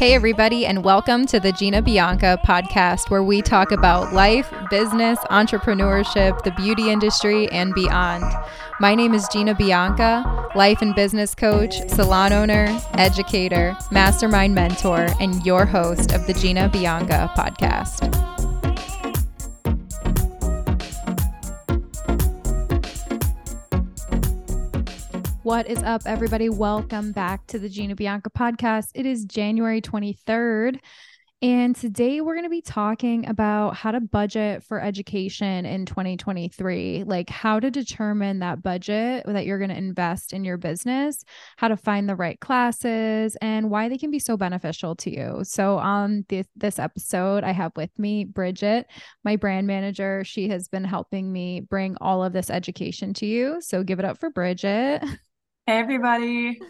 Hey, everybody, and welcome to the Gina Bianca podcast, where we talk about life, business, entrepreneurship, the beauty industry, and beyond. My name is Gina Bianca, life and business coach, salon owner, educator, mastermind mentor, and your host of the Gina Bianca podcast. What is up, everybody? Welcome back to the Gina Bianca podcast. It is January 23rd. And today we're going to be talking about how to budget for education in 2023, like how to determine that budget that you're going to invest in your business, how to find the right classes, and why they can be so beneficial to you. So, on this, this episode, I have with me Bridget, my brand manager. She has been helping me bring all of this education to you. So, give it up for Bridget. Hey, everybody.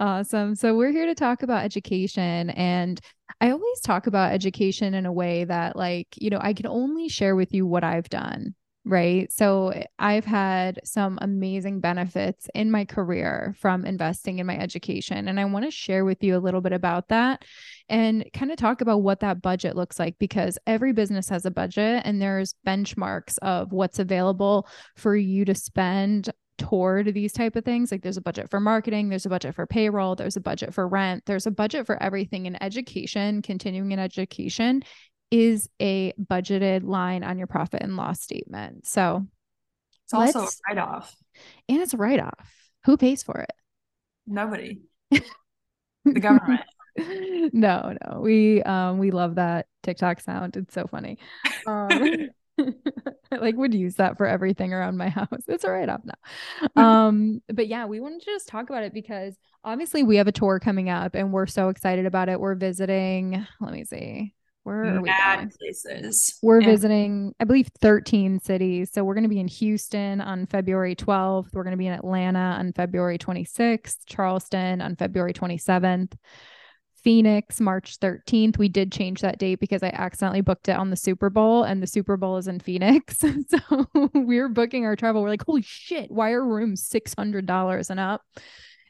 Awesome. So, we're here to talk about education. And I always talk about education in a way that, like, you know, I can only share with you what I've done. Right. So, eh, I've had some amazing benefits in my career from investing in my education. And I want to share with you a little bit about that and kind of talk about what that budget looks like because every business has a budget and there's benchmarks of what's available for you to spend toward these type of things like there's a budget for marketing there's a budget for payroll there's a budget for rent there's a budget for everything in education continuing in education is a budgeted line on your profit and loss statement. So it's also a write-off. And it's a write-off. Who pays for it? Nobody. The government. No no. We um we love that tiktok sound. It's so funny. Um I like would use that for everything around my house. It's a write off now. um, but yeah, we wanted to just talk about it because obviously we have a tour coming up and we're so excited about it. We're visiting, let me see. Where are we going? places. We're visiting, I believe, 13 cities. So we're going to be in Houston on February 12th. We're going to be in Atlanta on February 26th, Charleston on February 27th. Phoenix March 13th. We did change that date because I accidentally booked it on the Super Bowl and the Super Bowl is in Phoenix. so we were booking our travel. We're like, holy shit, why are rooms $600 and up?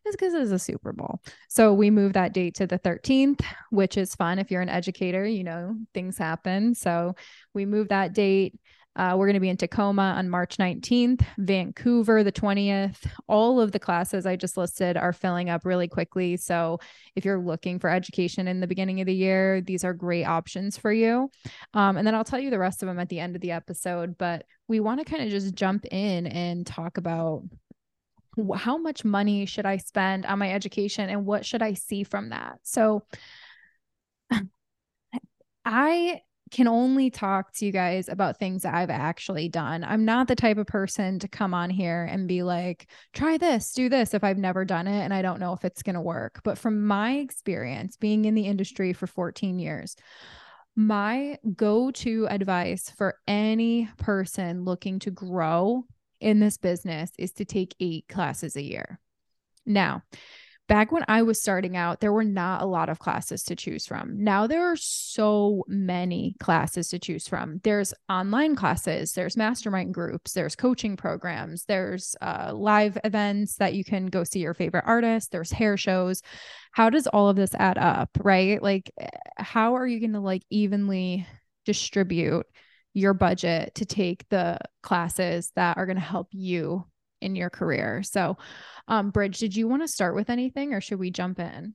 It's because it's a Super Bowl. So we moved that date to the 13th, which is fun. If you're an educator, you know, things happen. So we moved that date. Uh, we're going to be in Tacoma on March 19th, Vancouver the 20th. All of the classes I just listed are filling up really quickly. So if you're looking for education in the beginning of the year, these are great options for you. Um, and then I'll tell you the rest of them at the end of the episode. But we want to kind of just jump in and talk about how much money should I spend on my education and what should I see from that? So I can only talk to you guys about things that I've actually done. I'm not the type of person to come on here and be like, try this, do this if I've never done it and I don't know if it's going to work. But from my experience being in the industry for 14 years, my go to advice for any person looking to grow in this business is to take eight classes a year. Now, back when I was starting out, there were not a lot of classes to choose from. Now there are so many classes to choose from. There's online classes, there's mastermind groups, there's coaching programs, there's uh, live events that you can go see your favorite artists, there's hair shows. How does all of this add up, right? Like, eh, how are you going to like evenly distribute your budget to take the classes that are going to help you in your career. So, um, Bridge, did you want to start with anything or should we jump in?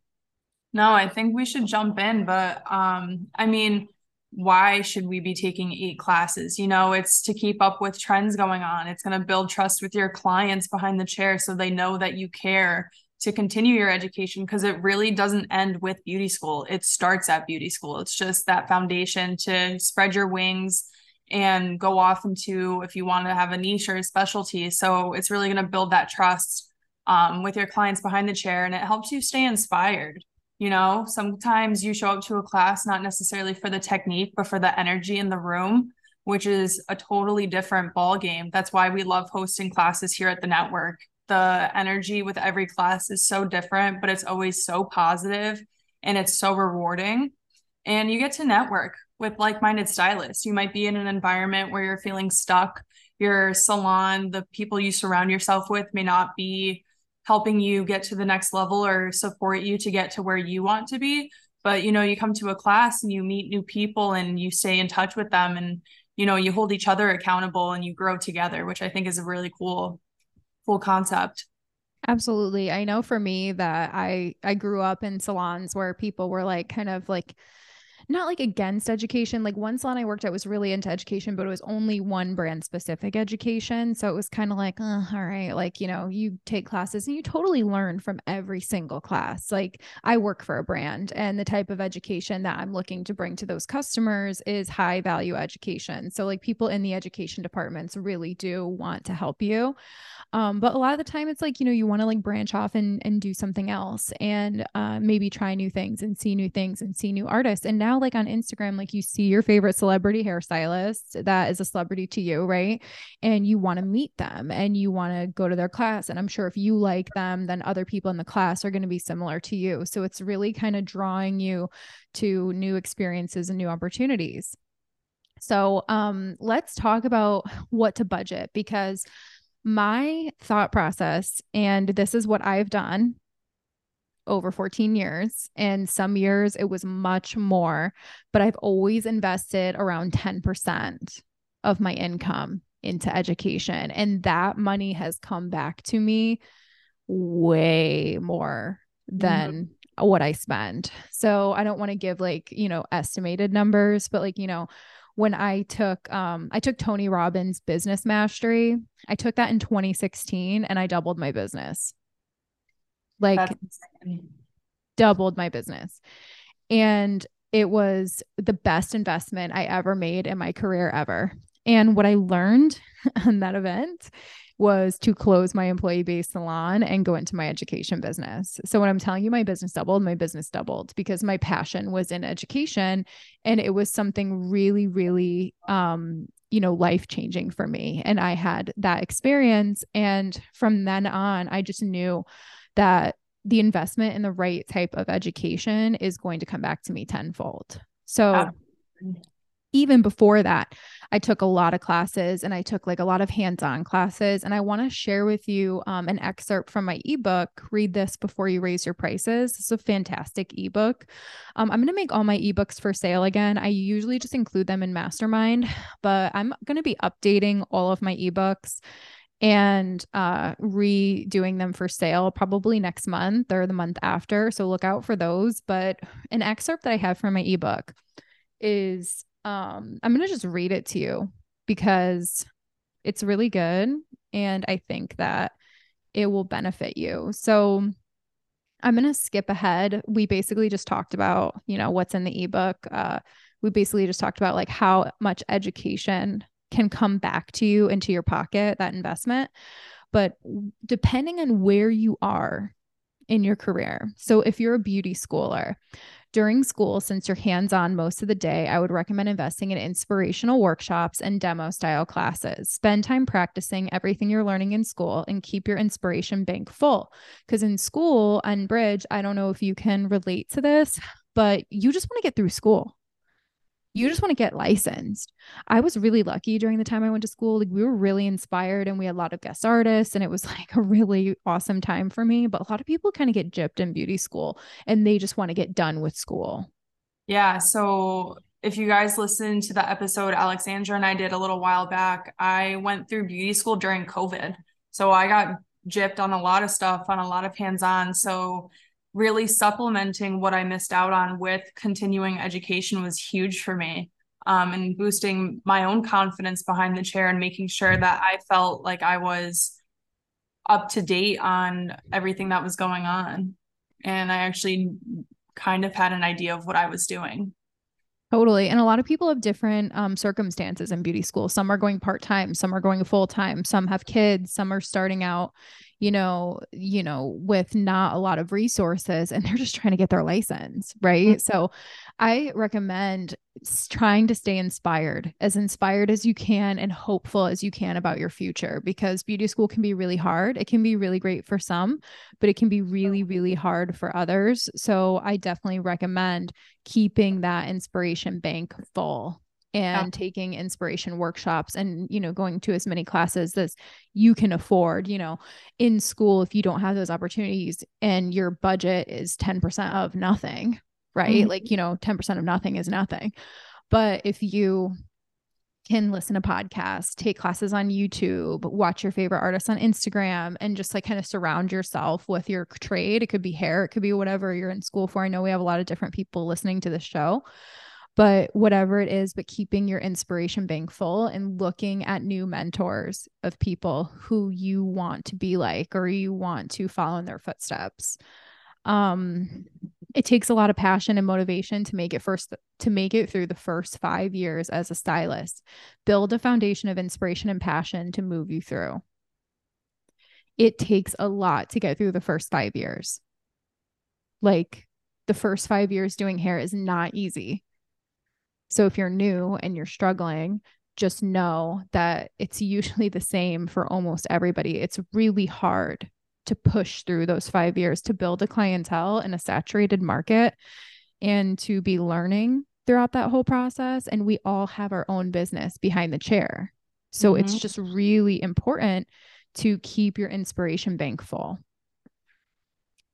No, I think we should jump in, but um, I mean, why should we be taking eight classes? You know, it's to keep up with trends going on. It's going to build trust with your clients behind the chair so they know that you care to continue your education because it really doesn't end with beauty school. It starts at beauty school. It's just that foundation to spread your wings and go off into if you want to have a niche or a specialty. So it's really going to build that trust um, with your clients behind the chair and it helps you stay inspired. You know, sometimes you show up to a class not necessarily for the technique, but for the energy in the room, which is a totally different ball game. That's why we love hosting classes here at the network. The energy with every class is so different, but it's always so positive and it's so rewarding. And you get to network with like-minded stylists. You might be in an environment where you're feeling stuck. Your salon, the people you surround yourself with may not be helping you get to the next level or support you to get to where you want to be. but you know you come to a class and you meet new people and you stay in touch with them and you know you hold each other accountable and you grow together which i think is a really cool cool concept absolutely i know for me that i i grew up in salons where people were like kind of like not like against education. Like one salon I worked at was really into education, but it was only one brand specific education. So it was kind of like, oh, all right, like, you know, you take classes and you totally learn from every single class. Like I work for a brand and the type of education that I'm looking to bring to those customers is high value education. So like people in the education departments really do want to help you. Um, but a lot of the time it's like, you know, you want to like branch off and, and do something else and uh, maybe try new things and see new things and see new artists. And now, like on Instagram, like you see your favorite celebrity hairstylist that is a celebrity to you, right? And you want to meet them and you want to go to their class. And I'm sure if you like them, then other people in the class are going to be similar to you. So it's really kind of drawing you to new experiences and new opportunities. So um, let's talk about what to budget because my thought process, and this is what I've done over 14 years. And some years it was much more, but I've always invested around 10% of my income into education. And that money has come back to me way more than mm-hmm. what I spend. So I don't want to give like, you know, estimated numbers, but like, you know, when I took um I took Tony Robbins business mastery. I took that in 2016 and I doubled my business. Like doubled my business. And it was the best investment I ever made in my career ever. And what I learned on that event was to close my employee based salon and go into my education business. So when I'm telling you my business doubled, my business doubled because my passion was in education and it was something really really um you know life changing for me and I had that experience and from then on I just knew that the investment in the right type of education is going to come back to me tenfold. So even before that, I took a lot of classes and I took like a lot of hands on classes. And I want to share with you um, an excerpt from my ebook, Read This Before You Raise Your Prices. It's a fantastic ebook. Um, I'm going to make all my ebooks for sale again. I usually just include them in Mastermind, but I'm going to be updating all of my ebooks and uh, redoing them for sale probably next month or the month after. So look out for those. But an excerpt that I have from my ebook is um, I'm going to just read it to you because it's really good. And I think that it will benefit you. So I'm going to skip ahead. We basically just talked about, you know, what's in the ebook. Uh, we basically just talked about like how much education can come back to you into your pocket, that investment. But depending on where you are in your career. So if you're a beauty schooler, during school, since you're hands on most of the day, I would recommend investing in inspirational workshops and demo style classes. Spend time practicing everything you're learning in school and keep your inspiration bank full. Because in school and bridge, I don't know if you can relate to this, but you just want to get through school you just want to get licensed. I was really lucky during the time I went to school. Like we were really inspired and we had a lot of guest artists and it was like a really awesome time for me. But a lot of people kind of get gypped in beauty school and they just want to get done with school. Yeah. So if you guys listened to the episode Alexandra and I did a little while back, I went through beauty school during COVID. So I got gypped on a lot of stuff, on a lot of hands on. So really supplementing what I missed out on with continuing education was huge for me. Um, and boosting my own confidence behind the chair and making sure that I felt like I was up to date on everything that was going on. And I actually kind of had an idea of what I was doing. Totally. And a lot of people have different um, circumstances in beauty school. Some are going part time, some are going full time, some have kids, some are starting out you know, you know, with not a lot of resources and they're just trying to get their license, right? Mm-hmm. So I recommend trying to stay inspired, as inspired as you can and hopeful as you can about your future because beauty school can be really hard. It can be really great for some, but it can be really, really hard for others. So I definitely recommend keeping that inspiration bank full and yeah. taking inspiration workshops and you know going to as many classes as you can afford you know in school if you don't have those opportunities and your budget is 10% of nothing right? Mm-hmm. Like, you know, 10% of nothing is nothing. But if you can listen to podcasts, take classes on YouTube, watch your favorite artists on Instagram, and just like kind of surround yourself with your trade. It could be hair, it could be whatever you're in school for. I know we have a lot of different people listening to the show, but whatever it is, but keeping your inspiration bank full and looking at new mentors of people who you want to be like or you want to follow in their footsteps. Um, it takes a lot of passion and motivation to make it first to make it through the first 5 years as a stylist. Build a foundation of inspiration and passion to move you through. It takes a lot to get through the first 5 years. Like the first 5 years doing hair is not easy. So if you're new and you're struggling, just know that it's usually the same for almost everybody. It's really hard to push through those five years to build a clientele in a saturated market and to be learning throughout that whole process. And we all have our own business behind the chair. So mm-hmm. it's just really important to keep your inspiration bank full.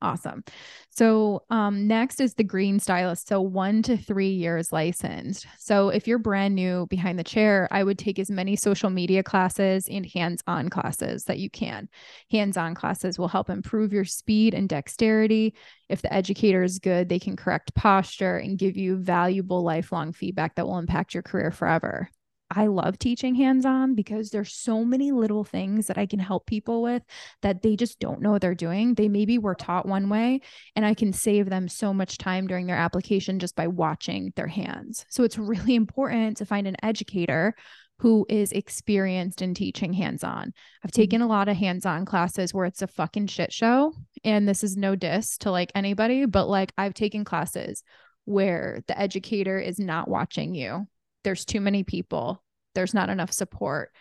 Awesome. So, um, next is the green stylist. So, one to three years licensed. So, if you're brand new behind the chair, I would take as many social media classes and hands on classes that you can. Hands on classes will help improve your speed and dexterity. If the educator is good, they can correct posture and give you valuable lifelong feedback that will impact your career forever. I love teaching hands on because there's so many little things that I can help people with that they just don't know they're doing. They maybe were taught one way, and I can save them so much time during their application just by watching their hands. So it's really important to find an educator who is experienced in teaching hands on. I've mm-hmm. taken a lot of hands on classes where it's a fucking shit show. And this is no diss to like anybody, but like I've taken classes where the educator is not watching you there's too many people, there's not enough support,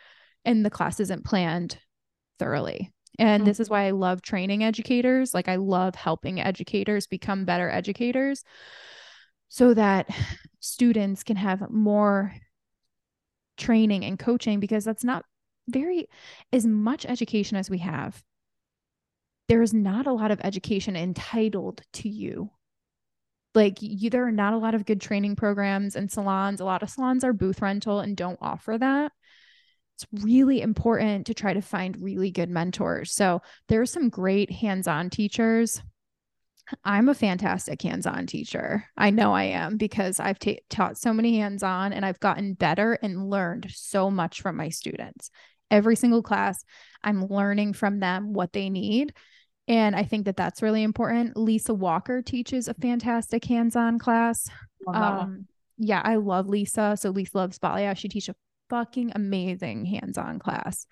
and the class isn't planned thoroughly. And mm-hmm. this is why I love training educators. Like, I love helping educators become better educators so that students can have more training and coaching because that's not very, as much education as we have. There is not a lot of education entitled to you like you, there are not a lot of good training programs and salons. A lot of salons are booth rental and don't offer that. It's really important to try to find really good mentors. So there are some great hands-on teachers. I'm a fantastic hands-on teacher. I know I am because I've ta- taught so many hands-on and I've gotten better and learned so much from my students. Every single class, I'm learning from them what they need and I think that that's really important. Lisa Walker teaches a fantastic hands on class. Um, yeah, I love Lisa. So Lisa loves balayage. She teaches a fucking amazing hands on class.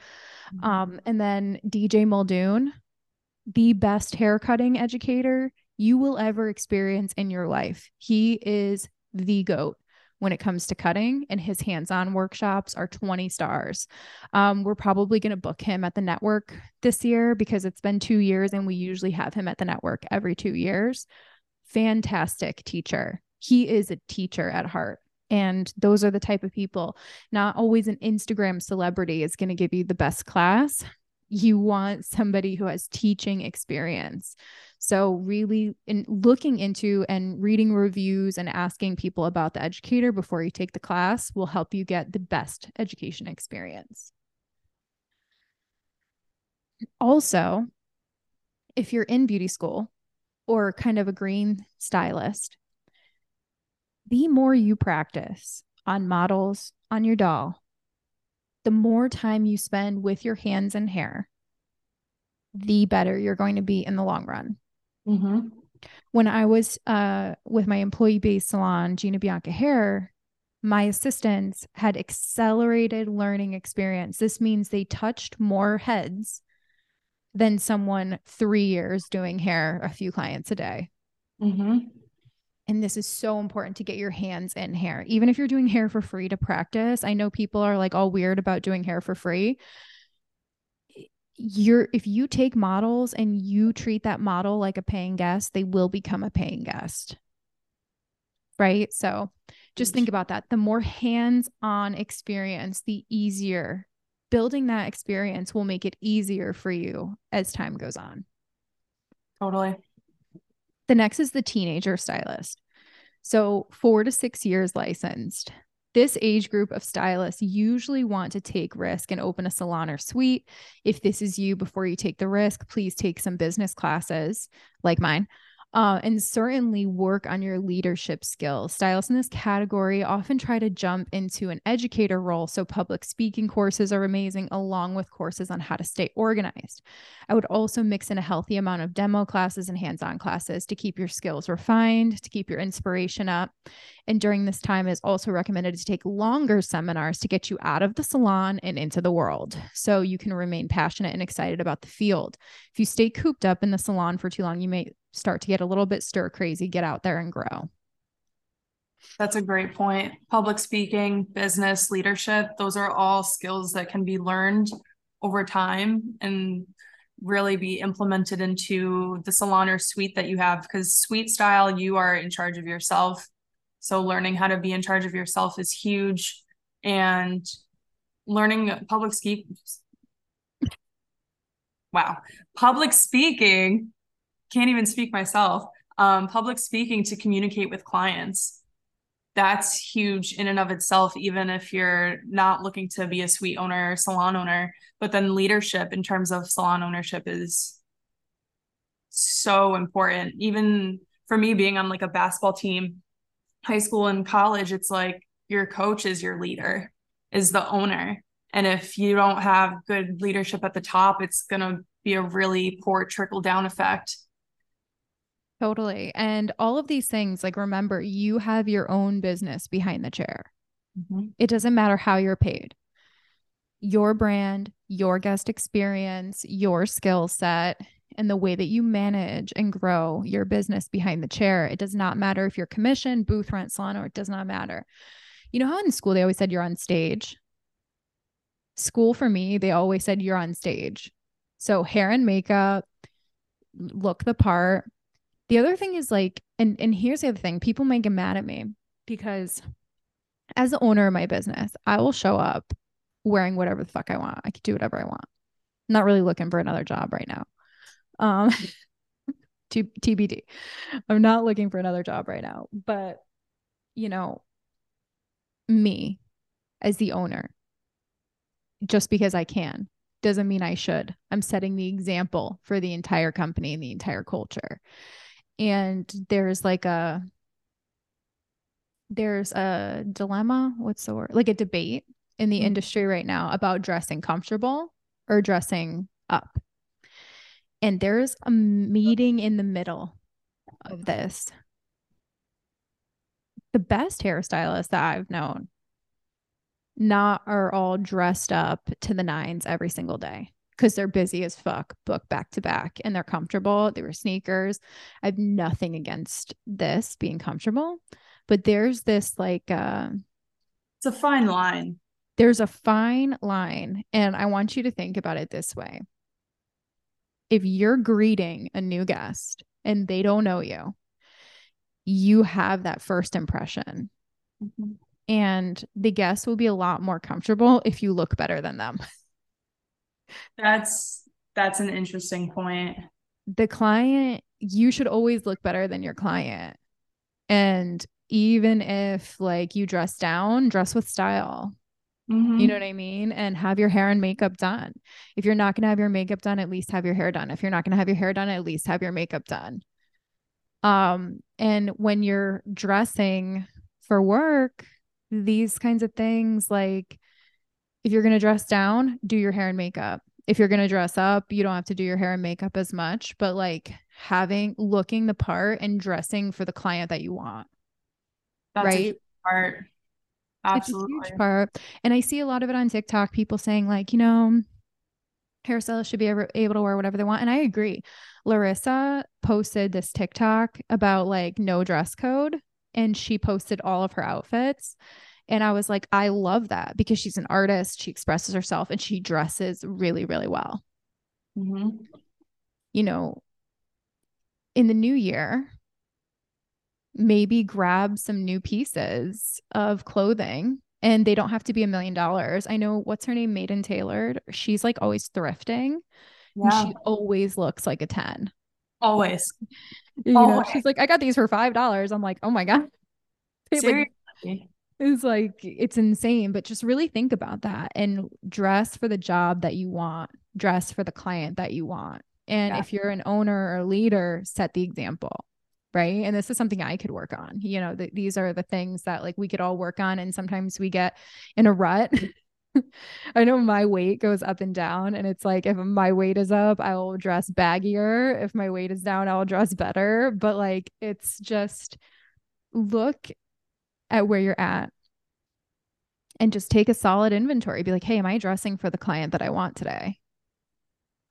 Mm-hmm. Um, and then DJ Muldoon, the best haircutting educator you will ever experience in your life. He is the GOAT when it comes to cutting, and his hands on workshops are 20 stars. Um, we're probably going to book him at the network this year because it's been two years and we usually have him at the network every two years. Fantastic teacher. He is a teacher at heart. And those are the type of people. Not always an Instagram celebrity is going to give you the best class. You want somebody who has teaching experience. So, really, in looking into and reading reviews and asking people about the educator before you take the class will help you get the best education experience. Also, if you're in beauty school or kind of a green stylist, the more you practice on models, on your doll, the more time you spend with your hands and hair, the better you're going to be in the long run. Mm-hmm. When I was uh, with my employee based salon, Gina Bianca Hair, my assistants had accelerated learning experience. This means they touched more heads than someone three years doing hair, a few clients a day. Mm-hmm. And this is so important to get your hands in hair. Even if you're doing hair for free to practice, I know people are like all weird about doing hair for free you're if you take models and you treat that model like a paying guest, they will become a paying guest. Right? So just think about that. The more hands-on experience, the easier building that experience will make it easier for you as time goes on. Totally. The next is the teenager stylist. So, four to six years licensed. This age group of stylists usually want to take risk and open a salon or suite. If this is you before you take the risk, please take some business classes like mine uh, and certainly work on your leadership skills. Stylists in this category often try to jump into an educator role. So, public speaking courses are amazing, along with courses on how to stay organized. I would also mix in a healthy amount of demo classes and hands on classes to keep your skills refined, to keep your inspiration up. And during this time, is also recommended to take longer seminars to get you out of the salon and into the world so you can remain passionate and excited about the field. If you stay cooped up in the salon for too long, you may start to get a little bit stir crazy, get out there and grow. That's a great point. Public speaking, business, leadership, those are all skills that can be learned over time and really be implemented into the salon or suite that you have because suite style you are in charge of yourself so learning how to be in charge of yourself is huge and learning public speak wow public speaking can't even speak myself. Um, public speaking to communicate with clients. That's huge in and of itself, even if you're not looking to be a suite owner or salon owner. But then leadership in terms of salon ownership is so important. Even for me, being on like a basketball team, high school and college, it's like your coach is your leader, is the owner. And if you don't have good leadership at the top, it's going to be a really poor trickle down effect Totally. And all of these things, like remember, you have your own business behind the chair. Mm-hmm. It doesn't matter how you're paid. Your brand, your guest experience, your skill set, and the way that you manage and grow your business behind the chair. It does not matter if you're commission, booth rent, salon, or it does not matter. You know how in school they always said you're on stage? School for me, they always said you're on stage. So hair and makeup, look the part, the other thing is like, and and here's the other thing: people may get mad at me because as the owner of my business, I will show up wearing whatever the fuck I want. I can do whatever I want. I'm not really looking for another job right now. Um T- TBD. I'm not looking for another job right now, but you know, me as the owner, just because I can doesn't mean I should. I'm setting the example for the entire company and the entire culture and there's like a there's a dilemma what's the word like a debate in the mm-hmm. industry right now about dressing comfortable or dressing up. And there's a meeting in the middle of this. The best hairstylists that i've known not are all dressed up to the nines every single day because they're busy as fuck, book back to back, and they're comfortable. They were sneakers. I have nothing against this being comfortable, but there's this like, uh, it's a fine line. There's a fine line. And I want you to think about it this way if you're greeting a new guest and they don't know you, you have that first impression. Mm-hmm. And the guest will be a lot more comfortable if you look better than them. That's that's an interesting point. The client, you should always look better than your client. And even if like you dress down, dress with style. Mm-hmm. You know what I mean? And have your hair and makeup done. If you're not going to have your makeup done, at least have your hair done. If you're not going to have your hair done, at least have your makeup done. Um and when you're dressing for work, these kinds of things like if you're going to dress down, do your hair and makeup. If you're going to dress up, you don't have to do your hair and makeup as much, but like having looking the part and dressing for the client that you want. That's right? part. Absolutely. It's a huge part. And I see a lot of it on TikTok, people saying like, you know, hairstylists should be able to wear whatever they want. And I agree. Larissa posted this TikTok about like no dress code and she posted all of her outfits and I was like, I love that because she's an artist. She expresses herself and she dresses really, really well. Mm-hmm. You know, in the new year, maybe grab some new pieces of clothing and they don't have to be a million dollars. I know what's her name, Maiden Tailored. She's like always thrifting. Yeah. she always looks like a 10. Always. You always. know, she's like, I got these for five dollars. I'm like, oh my God Seriously. Like, it's like it's insane, but just really think about that and dress for the job that you want, dress for the client that you want. And yeah. if you're an owner or leader, set the example. Right. And this is something I could work on. You know, th- these are the things that like we could all work on. And sometimes we get in a rut. I know my weight goes up and down. And it's like if my weight is up, I will dress baggier. If my weight is down, I'll dress better. But like it's just look at where you're at and just take a solid inventory. Be like, hey, am I dressing for the client that I want today?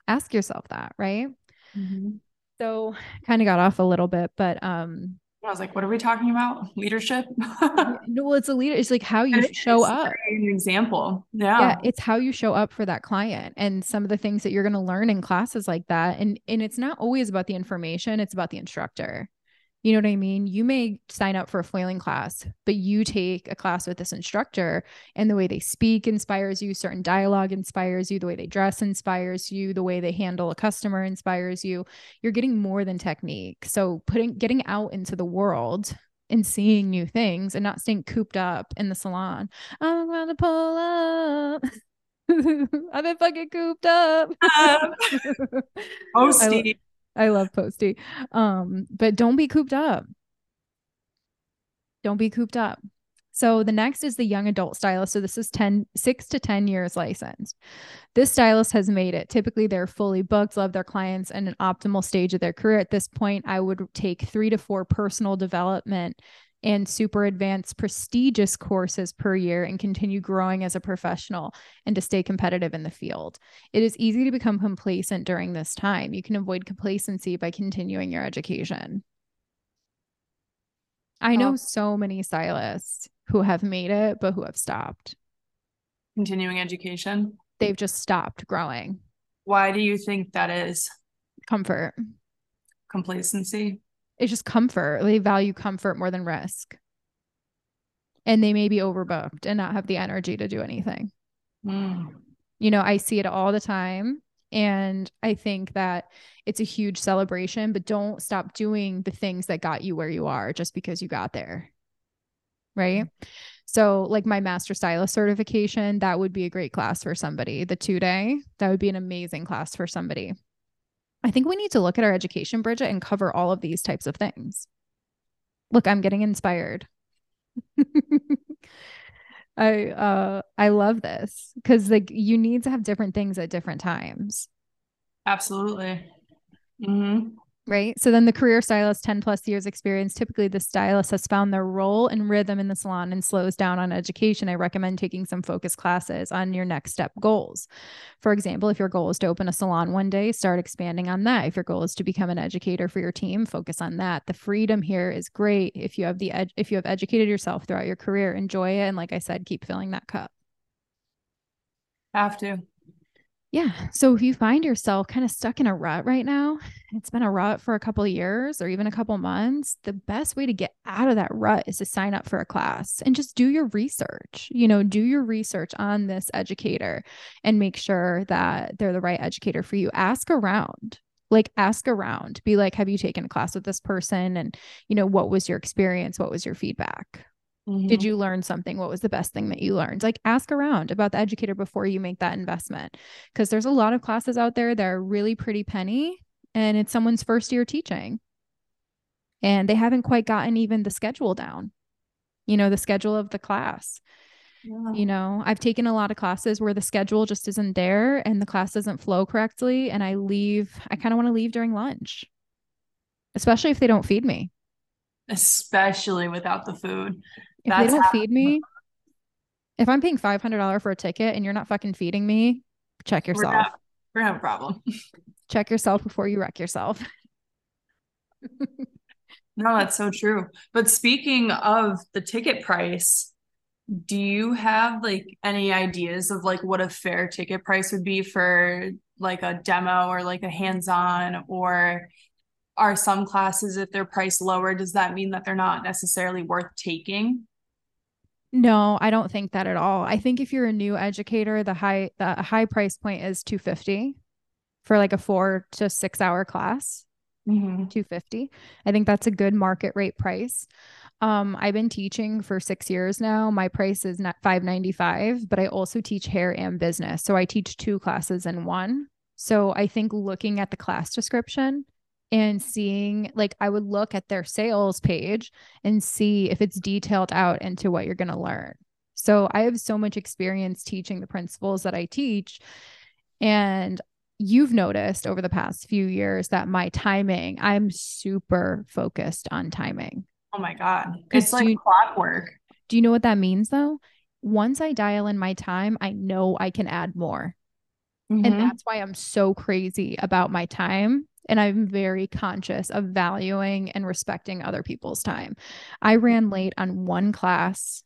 Ask yourself that, right? Mm-hmm. So kind of got off a little bit, but um I was like, what are we talking about? Leadership? no, well, it's a leader. It's like how you show up. An example. Yeah. Yeah. It's how you show up for that client and some of the things that you're going to learn in classes like that. And and it's not always about the information, it's about the instructor. You know what I mean? You may sign up for a foiling class, but you take a class with this instructor and the way they speak inspires you, certain dialogue inspires you, the way they dress inspires you, the way they handle a customer inspires you. You're getting more than technique. So putting getting out into the world and seeing new things and not staying cooped up in the salon. I'm gonna pull up. I've been fucking cooped up. Um, oh, Steve. I love Posty. Um, but don't be cooped up. Don't be cooped up. So the next is the young adult stylist. So this is 10, six to 10 years licensed. This stylist has made it. Typically, they're fully booked, love their clients, and an optimal stage of their career. At this point, I would take three to four personal development and super advanced prestigious courses per year and continue growing as a professional and to stay competitive in the field. It is easy to become complacent during this time. You can avoid complacency by continuing your education. I know oh. so many stylists who have made it, but who have stopped. Continuing education? They've just stopped growing. Why do you think that is? Comfort. Complacency it's just comfort. They value comfort more than risk. And they may be overbooked and not have the energy to do anything. Mm. You know, I see it all the time. And I think that it's a huge celebration, but don't stop doing the things that got you where you are just because you got there. Right. Mm. So, like my master stylist certification, that would be a great class for somebody. The two day, that would be an amazing class for somebody. I think we need to look at our education, Bridget, and cover all of these types of things. Look, I'm getting inspired. I uh I love this because like you need to have different things at different times. Absolutely. Mm-hmm right? So then the career stylist, 10 plus years experience, typically the stylist has found their role and rhythm in the salon and slows down on education. I recommend taking some focus classes on your next step goals. For example, if your goal is to open a salon one day, start expanding on that. If your goal is to become an educator for your team, focus on that. The freedom here is great. If you have the ed- if you have educated yourself throughout your career, enjoy it and like I said, keep filling that cup. Have to. Yeah. So if you find yourself kind of stuck in a rut right now, it's been a rut for a couple years or even a couple months, the best way to get out of that rut is to sign up for a class and just do your research. You know, do your research on this educator and make sure that they're the right educator for you. Ask around. Like ask around. Be like, have you taken a class with this person and, you know, what was your experience? What was your feedback? Mm-hmm. Did you learn something? What was the best thing that you learned? Like ask around about the educator before you make that investment. Because there's a lot of classes out there that are really pretty penny and it's someone's first year teaching. And they haven't quite gotten even the schedule down, you know, the schedule of the class. Yeah. You know, I've taken a lot of classes where the schedule just isn't there and the class doesn't flow correctly. And I leave, I kind of want to leave during lunch, especially if they don't feed me. Especially without the food. If That's they don't feed me, if I'm paying five hundred dollars for a ticket and you're not fucking feeding me, check yourself. We're, not, we're gonna have a problem. check yourself before you wreck yourself. no, that's so true. But speaking of the ticket price, do you have like any ideas of like what a fair ticket price would be for like a demo or like a hands-on or are some classes if they're priced lower does that mean that they're not necessarily worth taking no, I don't think that at all. I think if you're a new educator, the high the high price point is 250 for like a 4 to 6 hour class. mm-hmm. 250 i think that's a good market rate price um, I've been teaching for six years now. My price is not 595, but I also teach hair and business. So I teach two classes in one. So I think looking at the class description and seeing like I would look at their sales page and see if it's detailed out into what you're going to learn. So I have so much experience teaching the principles that I teach and you've noticed over the past few years that my timing, I'm super focused on timing. Oh my God. It's like you, clockwork. Do you know what that means though? Once I dial in my time, I know I can add more. Mm-hmm. And that's why I'm so crazy about my time. And I'm very conscious of valuing and respecting other people's time. I ran late on one class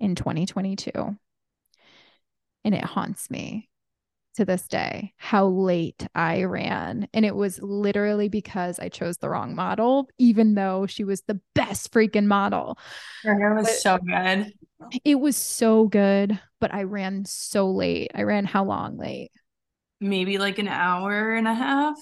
in 2022, and it haunts me to this day how late I ran. And it was literally because I chose the wrong model, even though she was the best freaking model. Her hair was but so good. It was so good, but I ran so late. I ran how long late? Maybe like an hour and a half.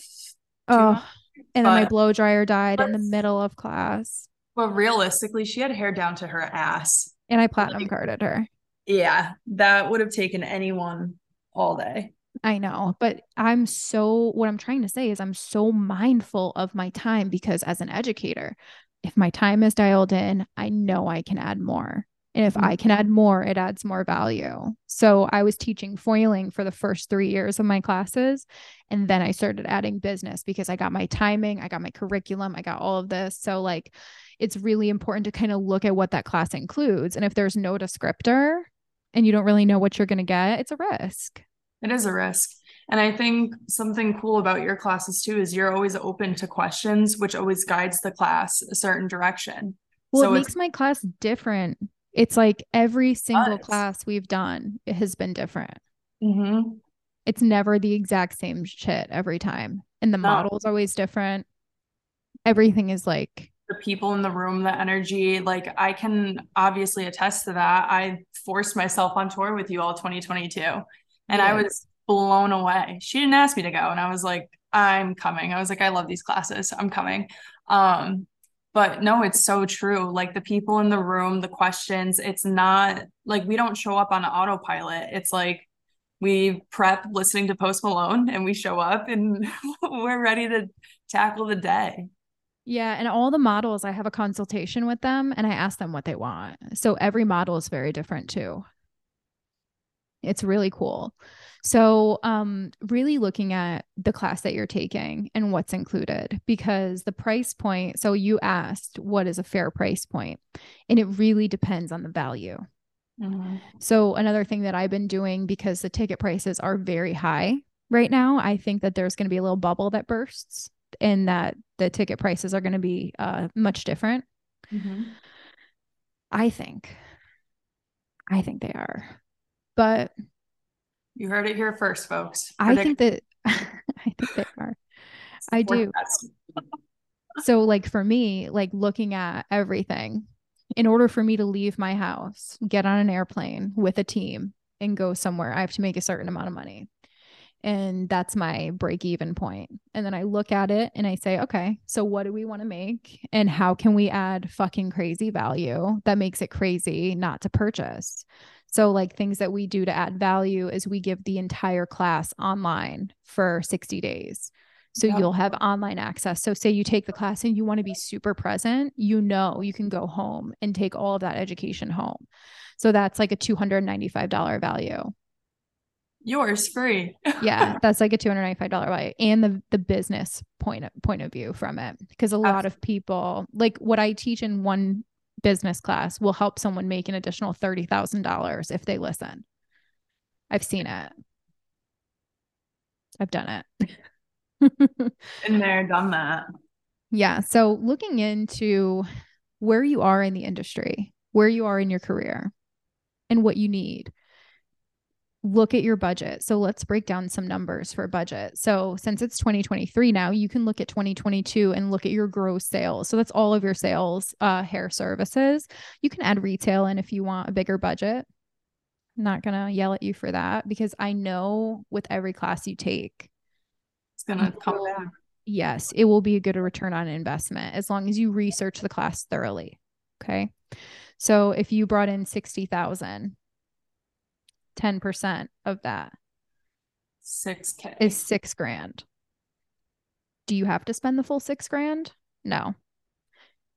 Oh, and but, then my blow dryer died in the middle of class. Well, realistically, she had hair down to her ass. And I platinum like, carded her. Yeah, that would have taken anyone all day. I know, but I'm so, what I'm trying to say is, I'm so mindful of my time because as an educator, if my time is dialed in, I know I can add more. And if mm-hmm. I can add more, it adds more value. So I was teaching foiling for the first three years of my classes. And then I started adding business because I got my timing, I got my curriculum, I got all of this. So, like, it's really important to kind of look at what that class includes. And if there's no descriptor and you don't really know what you're going to get, it's a risk. It is a risk. And I think something cool about your classes too is you're always open to questions, which always guides the class a certain direction. Well, so it makes my class different. It's like every single class we've done it has been different. Mm-hmm. It's never the exact same shit every time. And the no. model is always different. Everything is like the people in the room, the energy. Like I can obviously attest to that. I forced myself on tour with you all 2022 and yeah. I was blown away. She didn't ask me to go, and I was like, I'm coming. I was like, I love these classes. I'm coming. Um, but no, it's so true. Like the people in the room, the questions, it's not like we don't show up on autopilot. It's like we prep listening to Post Malone and we show up and we're ready to tackle the day. Yeah. And all the models, I have a consultation with them and I ask them what they want. So every model is very different too. It's really cool. So, um, really looking at the class that you're taking and what's included because the price point. So, you asked what is a fair price point, and it really depends on the value. Mm-hmm. So, another thing that I've been doing because the ticket prices are very high right now, I think that there's going to be a little bubble that bursts and that the ticket prices are going to be uh, much different. Mm-hmm. I think. I think they are. But you heard it here first, folks. Predict- I think that I think they are. I do. so like for me, like looking at everything, in order for me to leave my house, get on an airplane with a team and go somewhere, I have to make a certain amount of money. And that's my break even point. And then I look at it and I say, okay, so what do we want to make? And how can we add fucking crazy value that makes it crazy not to purchase? So, like things that we do to add value is we give the entire class online for 60 days. So you'll have online access. So say you take the class and you want to be super present, you know you can go home and take all of that education home. So that's like a $295 value. Yours free. yeah, that's like a $295 value and the the business point of, point of view from it because a lot of people like what I teach in one business class will help someone make an additional $30,000 if they listen. I've seen it. I've done it. Been there, done that. Yeah. So looking into where you are in the industry, where you are in your career, and what you need look at your budget. So let's break down some numbers for budget. So since it's 2023 now, you can look at 2022 and look at your gross sales. So that's all of your sales, uh, hair services. You can add retail in if you want a bigger budget. I'm not gonna yell at you for that because I know with every class you take, it's gonna come back. yes, it will be a good return on investment as long as you research the class thoroughly. Okay. So if you brought in 60,000, 10% of that 6K is six grand. Do you have to spend the full six grand? No.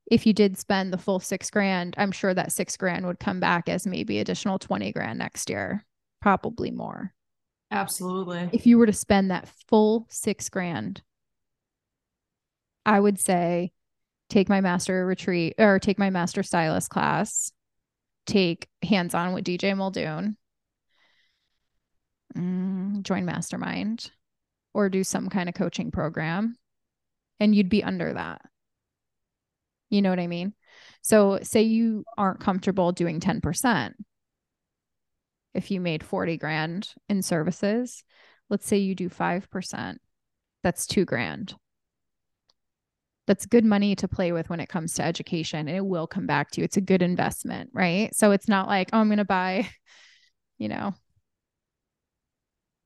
If you did spend the full six grand, I'm sure that six grand would come back as maybe additional 20 grand next year, probably more. Absolutely. If you were to spend that full six grand, I would say take my master retreat or take my master stylist class, take hands on with DJ Muldoon, mm, join mastermind, or do some kind of coaching program, and you'd be under that. You know what I mean? So, say you aren't comfortable doing 10%. If you made 40 grand in services, let's say you do 5%, that's two grand that's good money to play with when it comes to education and it will come back to you. It's a good investment, right? So it's not like, oh, I'm going to buy, you know,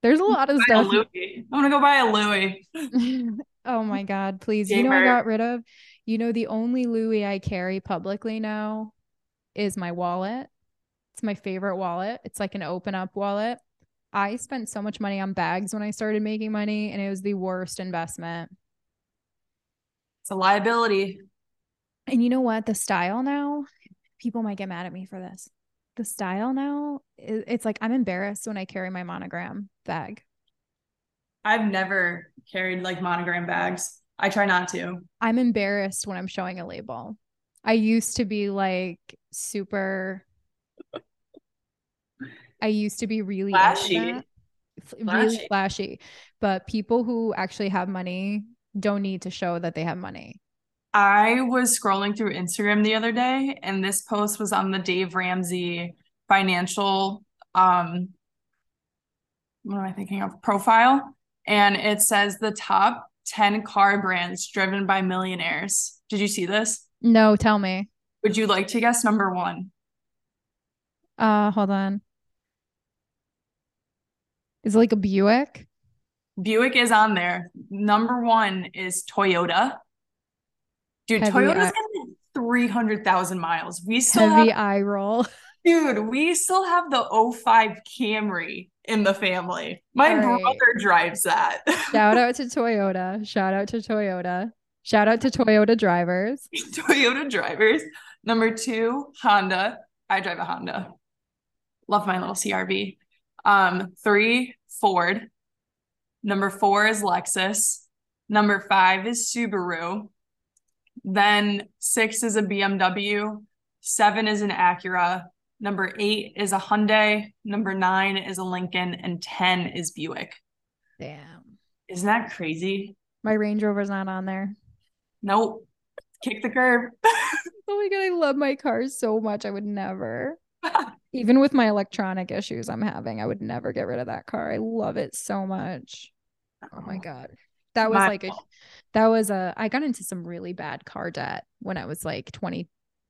there's a lot of stuff. I'm going to go buy a Louis. oh my God, please. Gamer. You know, I got rid of, you know, the only Louis I carry publicly now is my wallet. It's my favorite wallet. It's like an open up wallet. I spent so much money on bags when I started making money, and it was the worst investment. It's a liability. And you know what? The style now, people might get mad at me for this. The style now, it's like I'm embarrassed when I carry my monogram bag. I've never carried like monogram bags. I try not to. I'm embarrassed when I'm showing a label. I used to be like super. I used to be really flashy. really flashy. But people who actually have money don't need to show that they have money. I was scrolling through Instagram the other day and this post was on the Dave Ramsey financial um what am I thinking of profile and it says the top 10 car brands driven by millionaires. Did you see this? No, tell me. Would you like to guess number 1? Uh hold on. Is it like a Buick? Buick is on there. Number one is Toyota. Dude, Heavy Toyota's eye- getting 300,000 miles. We still Heavy have, eye roll. Dude, we still have the 05 Camry in the family. My right. brother drives that. Shout out to Toyota. Shout out to Toyota. Shout out to Toyota drivers. Toyota drivers. Number two, Honda. I drive a Honda. Love my little CRV. Um, three, Ford. Number four is Lexus. Number five is Subaru. Then six is a BMW. Seven is an Acura. Number eight is a Hyundai. Number nine is a Lincoln. And 10 is Buick. Damn. Isn't that crazy? My Range Rover's not on there. Nope. Kick the curb. oh my God. I love my cars so much. I would never. Even with my electronic issues I'm having, I would never get rid of that car. I love it so much. Oh my oh. god. That was my like a that was a I got into some really bad car debt when I was like 20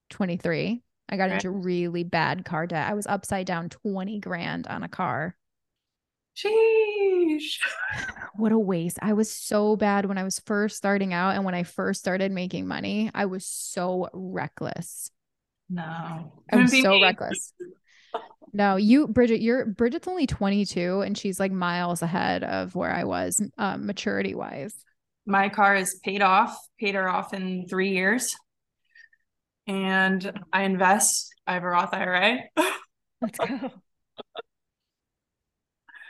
23. I got into really bad car debt. I was upside down 20 grand on a car. Sheesh. What a waste. I was so bad when I was first starting out and when I first started making money. I was so reckless. No. I was so me. reckless. No, you, Bridget, you're Bridget's only 22 and she's like miles ahead of where I was um, maturity wise. My car is paid off, paid her off in three years. And I invest. I have a Roth IRA. Let's go.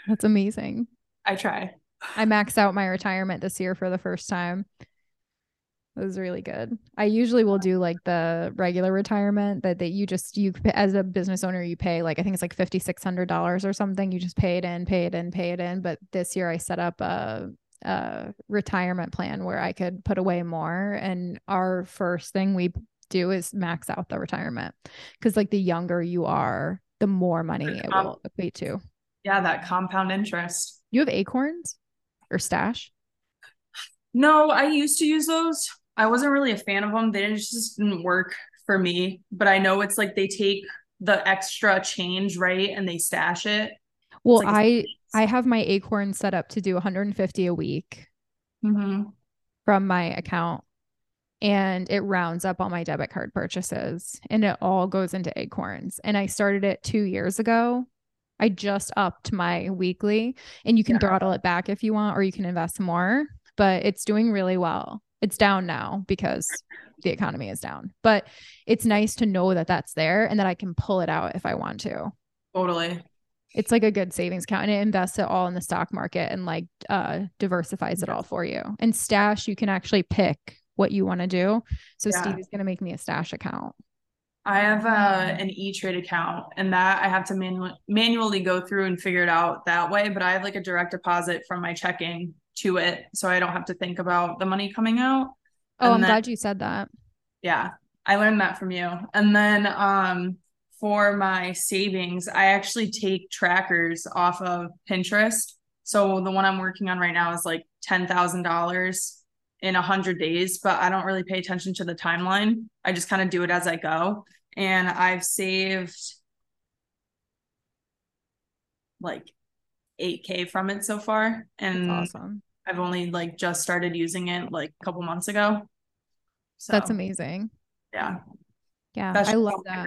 That's amazing. I try. I maxed out my retirement this year for the first time. It was really good. I usually will do like the regular retirement that that you just you as a business owner you pay like I think it's like fifty six hundred dollars or something. You just pay it in, pay it in, pay it in. But this year I set up a a retirement plan where I could put away more. And our first thing we do is max out the retirement because like the younger you are, the more money it will equate to. Yeah, that compound interest. You have acorns or stash? No, I used to use those. I wasn't really a fan of them. They didn't, just didn't work for me. But I know it's like they take the extra change, right? And they stash it. Well, like I I have my acorn set up to do 150 a week. Mm-hmm. from my account and it rounds up all my debit card purchases and it all goes into acorns and i started it two years ago i just upped my weekly and you can yeah. throttle it back if you want or you can invest more but it's doing really well it's down now because the economy is down but it's nice to know that that's there and that i can pull it out if i want to totally it's like a good savings account and it invests it all in the stock market and like uh diversifies it all for you and stash you can actually pick what you want to do. So yeah. Steve is going to make me a stash account. I have uh, an E Trade account, and that I have to manually manually go through and figure it out that way. But I have like a direct deposit from my checking to it, so I don't have to think about the money coming out. Oh, and I'm then, glad you said that. Yeah, I learned that from you. And then um, for my savings, I actually take trackers off of Pinterest. So the one I'm working on right now is like ten thousand dollars in a hundred days, but I don't really pay attention to the timeline. I just kind of do it as I go. And I've saved like 8k from it so far. And That's awesome. I've only like just started using it like a couple months ago. So That's amazing. Yeah. Yeah. That's I love that.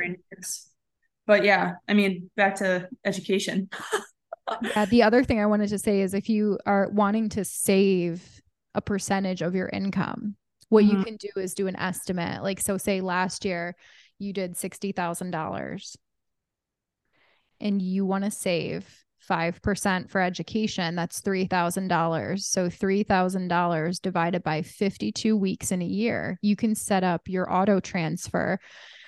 But yeah, I mean, back to education. yeah, the other thing I wanted to say is if you are wanting to save a percentage of your income. What mm-hmm. you can do is do an estimate. Like, so say last year you did $60,000 and you want to save 5% for education. That's $3,000. So $3,000 divided by 52 weeks in a year. You can set up your auto transfer.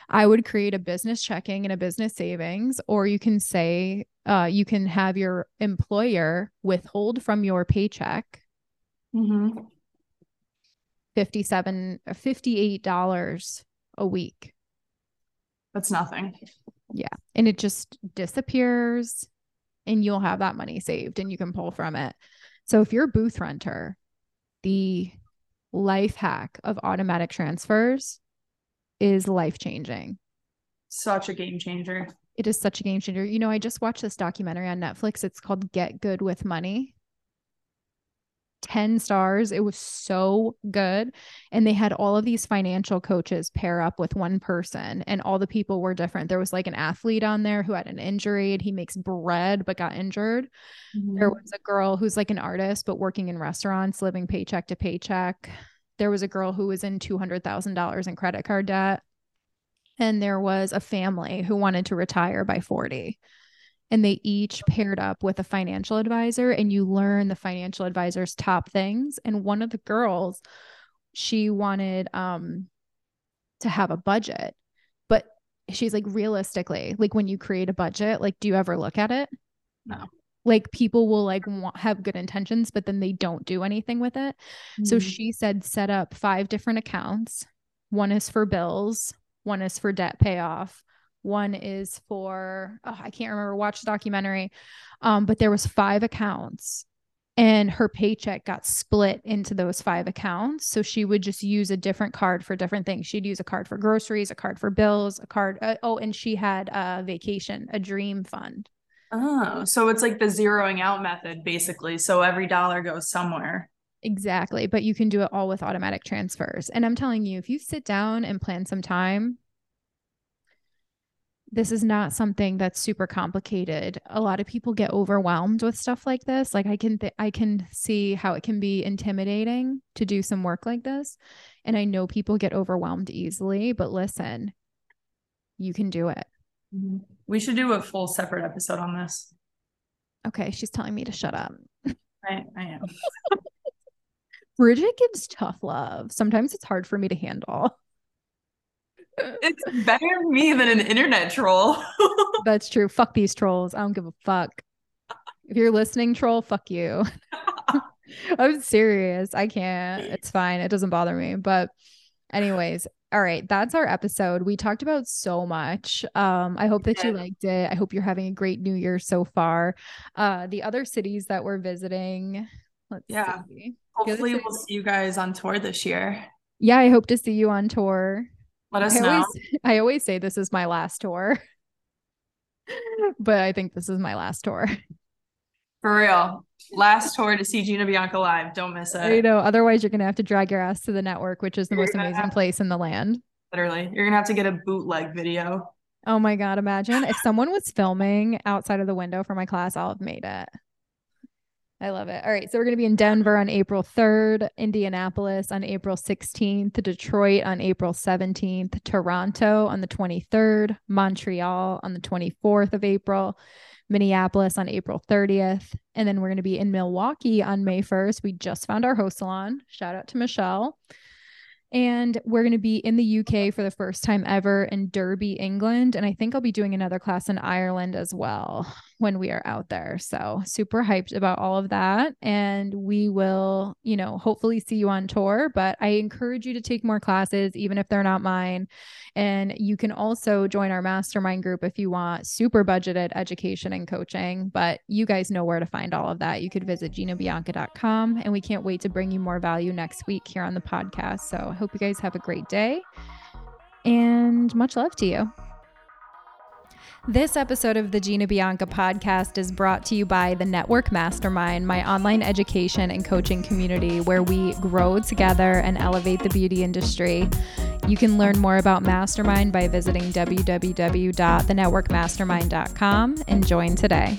I would create a business checking and a business savings, or you can say, uh, you can have your employer withhold from your paycheck Mm-hmm. 57 $58 a week. That's nothing. Yeah. And it just disappears and you'll have that money saved and you can pull from it. So if you're a booth renter, the life hack of automatic transfers is life changing. Such a game changer. It is such a game changer. You know, I just watched this documentary on Netflix. It's called Get Good with Money. 10 stars. It was so good. And they had all of these financial coaches pair up with one person, and all the people were different. There was like an athlete on there who had an injury and he makes bread but got injured. Mm-hmm. There was a girl who's like an artist but working in restaurants, living paycheck to paycheck. There was a girl who was in $200,000 in credit card debt. And there was a family who wanted to retire by 40 and they each paired up with a financial advisor and you learn the financial advisor's top things. And one of the girls she wanted um to have a budget but she's like realistically like when you create a budget like do you ever look at it? No like people will like want, have good intentions but then they don't do anything with it mm-hmm. so she said set up five different accounts one is for bills one is for debt payoff one is for oh, I can't remember. Watch the documentary, um, but there was five accounts, and her paycheck got split into those five accounts. So she would just use a different card for different things. She'd use a card for groceries, a card for bills, a card. Uh, oh, and she had a vacation, a dream fund. Oh, so it's like the zeroing out method, basically. So every dollar goes somewhere. Exactly. But you can do it all with automatic transfers. And I'm telling you, if you sit down and plan some time, this is not something that's super complicated. A lot of people get overwhelmed with stuff like this. Like I can th- I can see how it can be intimidating to do some work like this. And I know people get overwhelmed easily, but listen, you can do it. Mm-hmm. We should do a full separate episode on this. Okay, she's telling me to shut up. I, I am. Bridget gives tough love. Sometimes it's hard for me to handle it's better me than an internet troll. That's true. Fuck these trolls. I don't give a fuck. If you're listening, troll, fuck you. I'm serious. I can't. It's fine. It doesn't bother me. But, anyways, all right. That's our episode. We talked about so much. Um, I hope that you liked it. I hope you're having a great new year so far. Uh, the other cities that we're visiting. Let's yeah. See. Hopefully, we'll see you guys on tour this year. Yeah, I hope to see you on tour. Let us I know. Always, I always say this is my last tour, but I think this is my last tour. For real. Last tour to see Gina Bianca live. Don't miss it. You know, otherwise you're gonna have to drag your ass to the network, which is the most amazing place in the land. Literally. You're gonna have to get a bootleg video. Oh my god, imagine if someone was filming outside of the window for my class, I'll have made it. I love it. All right. So we're going to be in Denver on April 3rd, Indianapolis on April 16th, Detroit on April 17th, Toronto on the 23rd, Montreal on the 24th of April, Minneapolis on April 30th. And then we're going to be in Milwaukee on May 1st. We just found our host salon. Shout out to Michelle. And we're going to be in the UK for the first time ever in Derby, England. And I think I'll be doing another class in Ireland as well when we are out there. So, super hyped about all of that. And we will, you know, hopefully see you on tour. But I encourage you to take more classes, even if they're not mine. And you can also join our mastermind group if you want super budgeted education and coaching. But you guys know where to find all of that. You could visit ginabianca.com. And we can't wait to bring you more value next week here on the podcast. So, I hope you guys have a great day and much love to you. This episode of the Gina Bianca podcast is brought to you by the Network Mastermind, my online education and coaching community where we grow together and elevate the beauty industry. You can learn more about Mastermind by visiting www.thenetworkmastermind.com and join today.